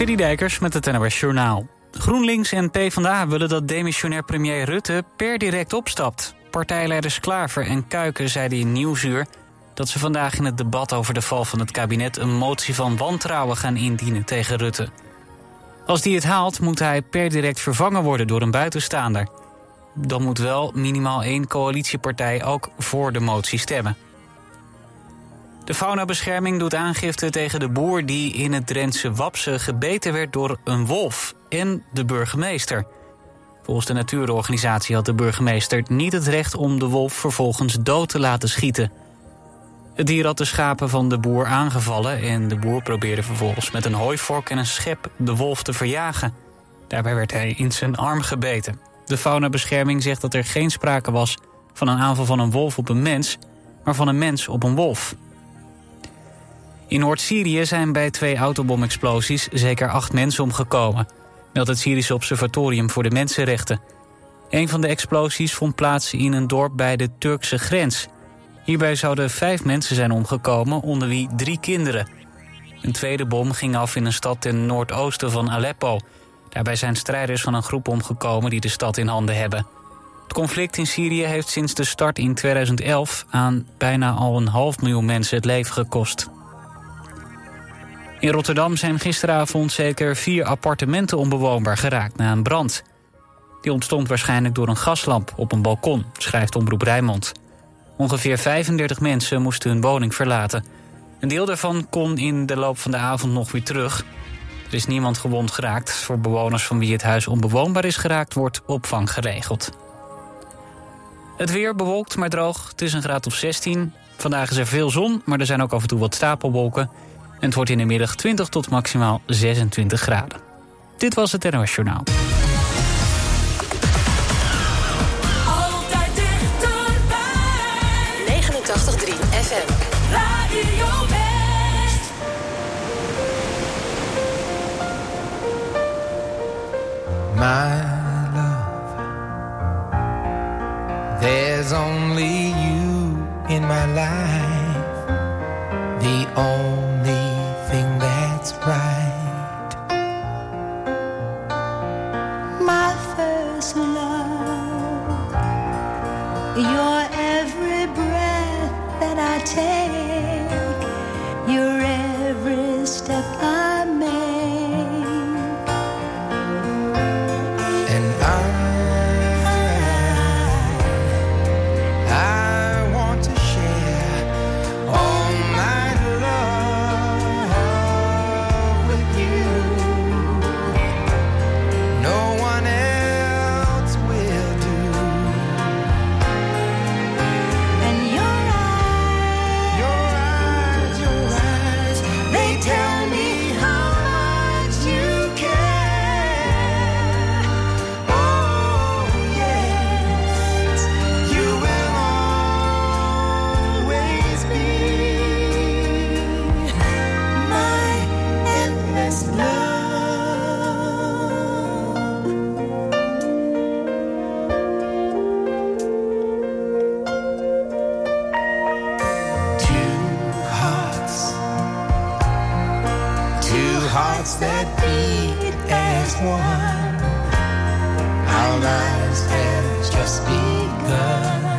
Dijkers met het NOS Journaal. GroenLinks en PvdA willen dat demissionair premier Rutte per direct opstapt. Partijleiders Klaver en Kuiken zeiden in Nieuwsuur... dat ze vandaag in het debat over de val van het kabinet... een motie van wantrouwen gaan indienen tegen Rutte. Als die het haalt, moet hij per direct vervangen worden door een buitenstaander. Dan moet wel minimaal één coalitiepartij ook voor de motie stemmen. De faunabescherming doet aangifte tegen de boer die in het Drentse Wapse gebeten werd door een wolf en de burgemeester. Volgens de natuurorganisatie had de burgemeester niet het recht om de wolf vervolgens dood te laten schieten. Het dier had de schapen van de boer aangevallen en de boer probeerde vervolgens met een hooivork en een schep de wolf te verjagen. Daarbij werd hij in zijn arm gebeten. De faunabescherming zegt dat er geen sprake was van een aanval van een wolf op een mens, maar van een mens op een wolf. In Noord-Syrië zijn bij twee autobomexplosies zeker acht mensen omgekomen, meldt het Syrische Observatorium voor de Mensenrechten. Een van de explosies vond plaats in een dorp bij de Turkse grens. Hierbij zouden vijf mensen zijn omgekomen, onder wie drie kinderen. Een tweede bom ging af in een stad ten noordoosten van Aleppo. Daarbij zijn strijders van een groep omgekomen die de stad in handen hebben. Het conflict in Syrië heeft sinds de start in 2011 aan bijna al een half miljoen mensen het leven gekost. In Rotterdam zijn gisteravond zeker vier appartementen onbewoonbaar geraakt na een brand. Die ontstond waarschijnlijk door een gaslamp op een balkon, schrijft Omroep Rijnmond. Ongeveer 35 mensen moesten hun woning verlaten. Een deel daarvan kon in de loop van de avond nog weer terug. Er is niemand gewond geraakt. Voor bewoners van wie het huis onbewoonbaar is geraakt, wordt opvang geregeld. Het weer bewolkt, maar droog. Het is een graad of 16. Vandaag is er veel zon, maar er zijn ook af en toe wat stapelwolken. En het wordt in de middag 20 tot maximaal 26 graden. Dit was het NOS Journaal. Altijd dichterbij. 89.3 FM. Radio West. my love. There's only you in my life, the only beat as one. Our lives have just begun.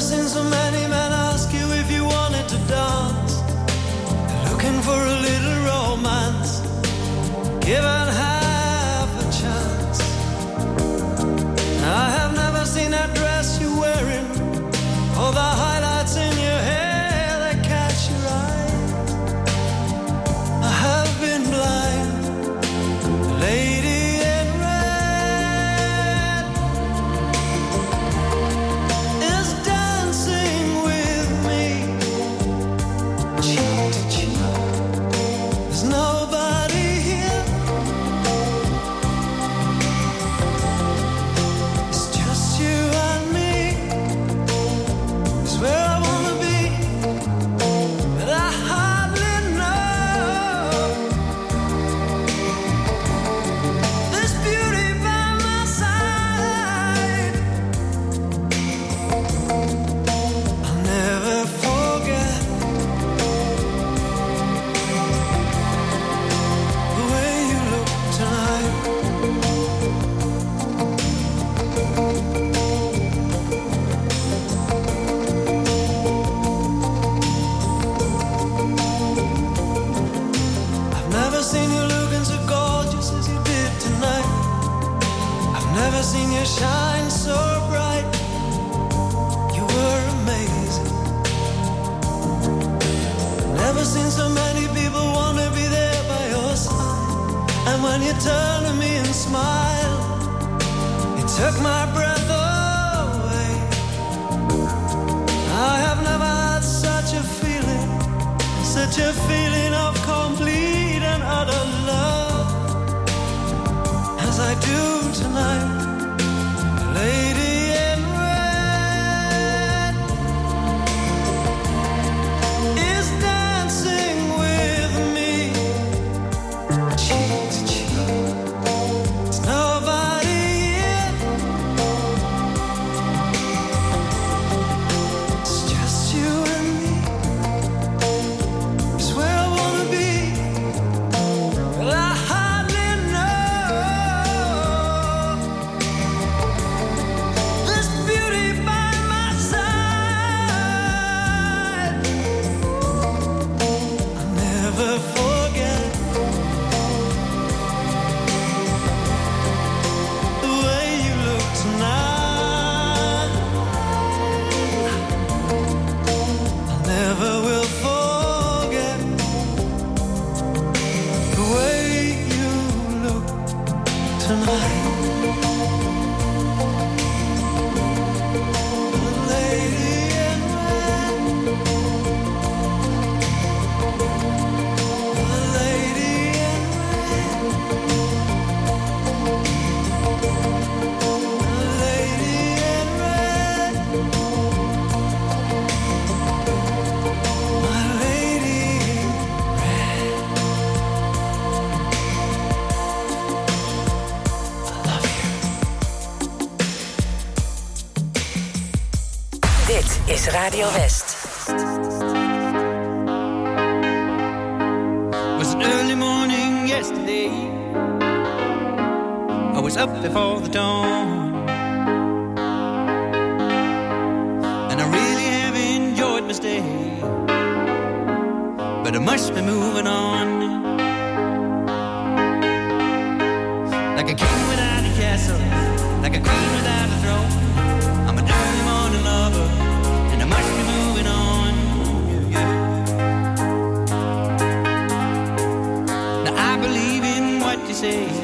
blessings met. Thursday. But I must be moving on. Like a king without a castle, like a queen without a throne. I'm a early morning lover, and I must be moving on. Yeah. Now I believe in what you say.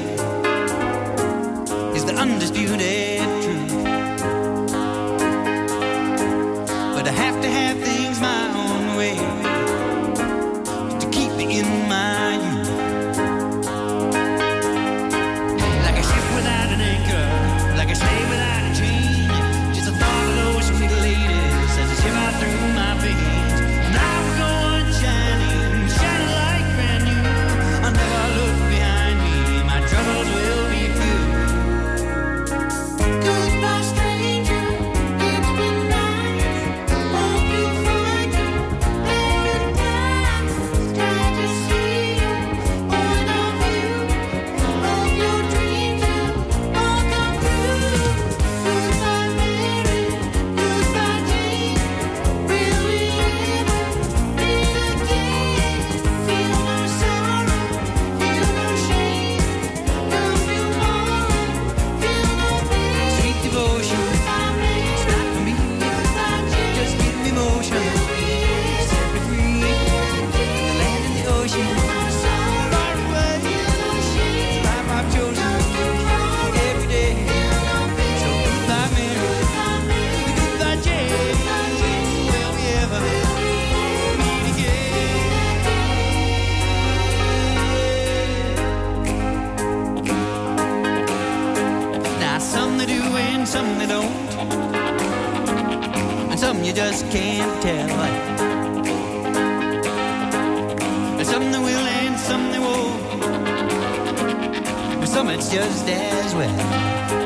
Some they don't. And some you just can't tell. And some they will and some they won't. And some it's just as well.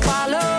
follow.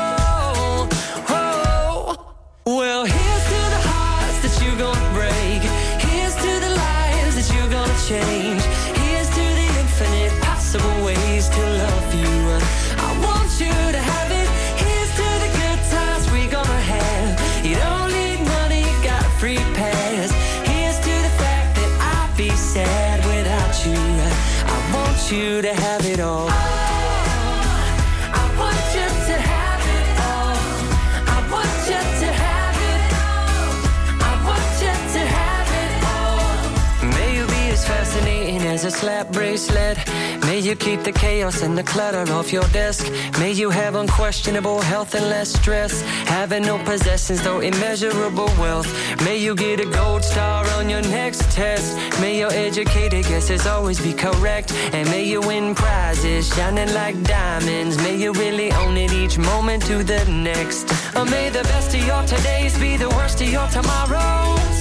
Slap bracelet. May you keep the chaos and the clutter off your desk. May you have unquestionable health and less stress. Having no possessions, though immeasurable wealth. May you get a gold star on your next test. May your educated guesses always be correct. And may you win prizes shining like diamonds. May you really own it each moment to the next. Or may the best of your todays be the worst of your tomorrows.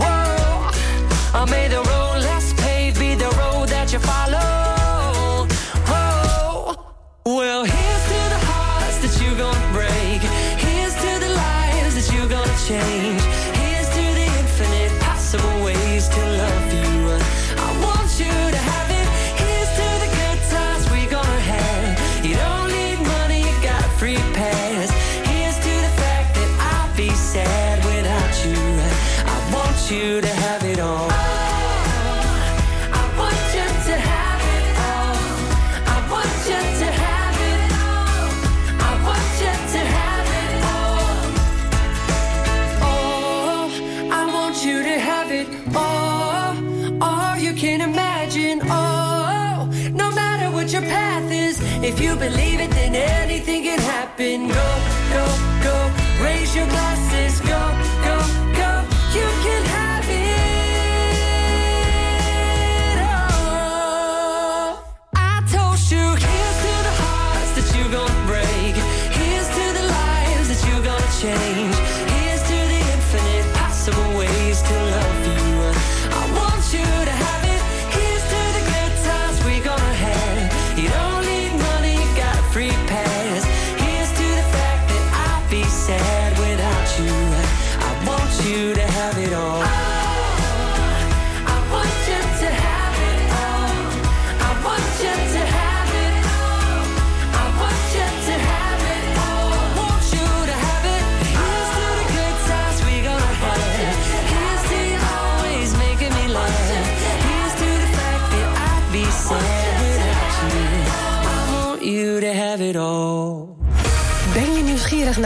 Whoa. Or may the road less the road that you follow. Whoa. Well, here's to the hearts that you're gonna break. Here's to the lives that you're gonna change.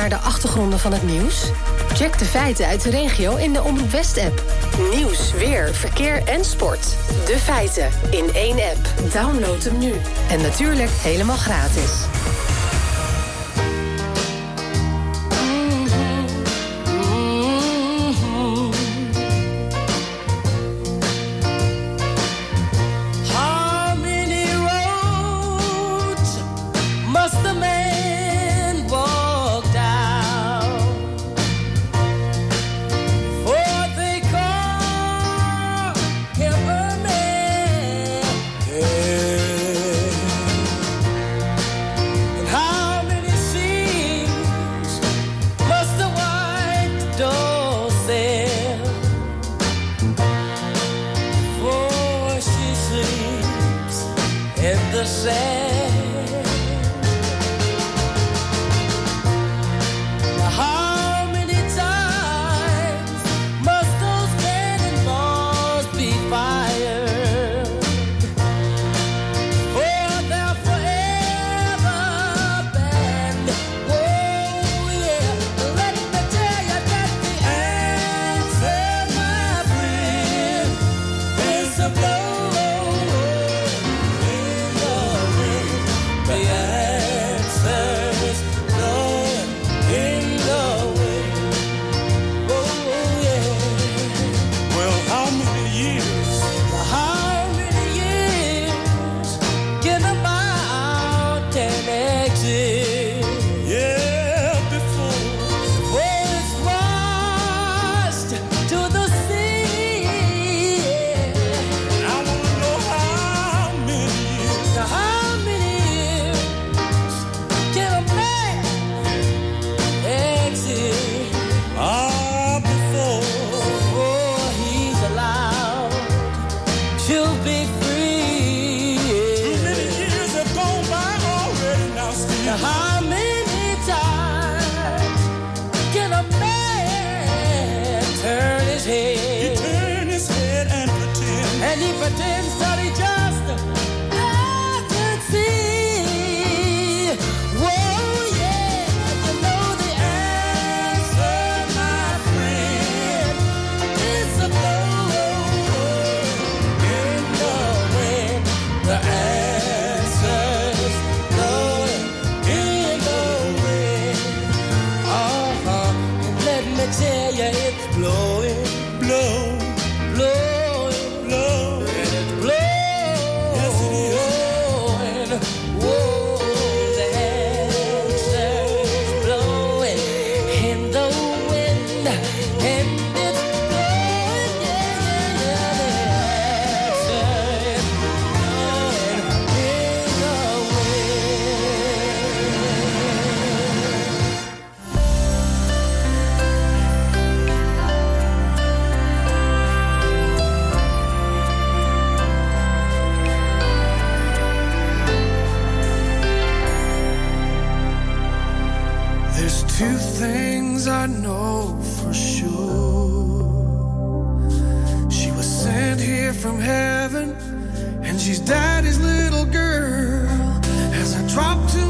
naar de achtergronden van het nieuws? Check de feiten uit de regio in de Omroep West-app. Nieuws, weer, verkeer en sport. De feiten in één app. Download hem nu. En natuurlijk helemaal gratis. few things I know for sure. She was sent here from heaven, and she's daddy's little girl. As I drop to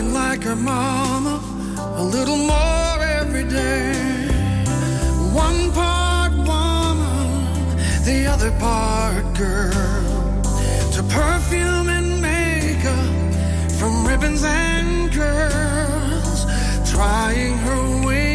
looking like her mama a little more every day. One part woman, the other part girl. To perfume and makeup, from ribbons and curls, trying her way.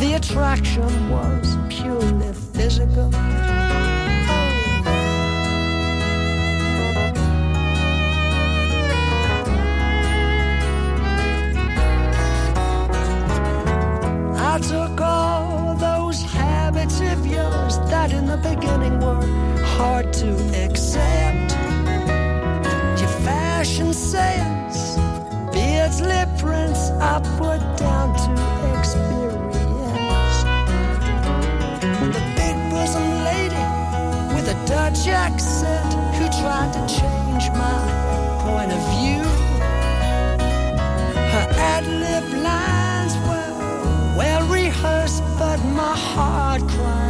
The attraction was purely physical. I took all those habits of yours that in the beginning were hard to accept. Your fashion sense, beards, lip prints, I put down to Dutch accent who tried to change my point of view. Her ad lib lines were well rehearsed, but my heart cried.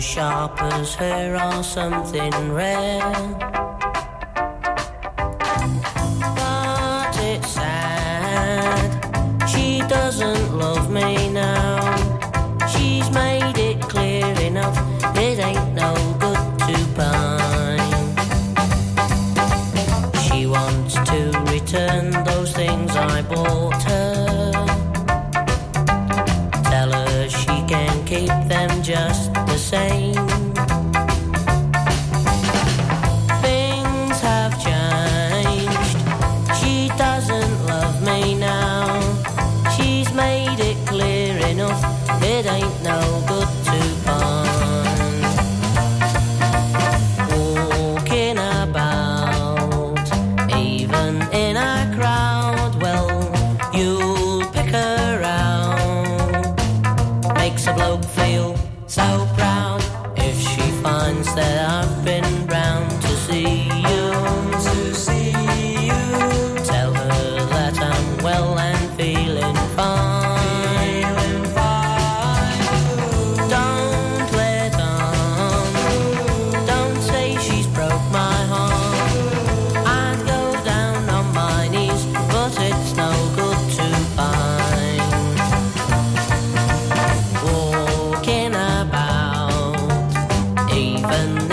sharp as her are something rare. heaven.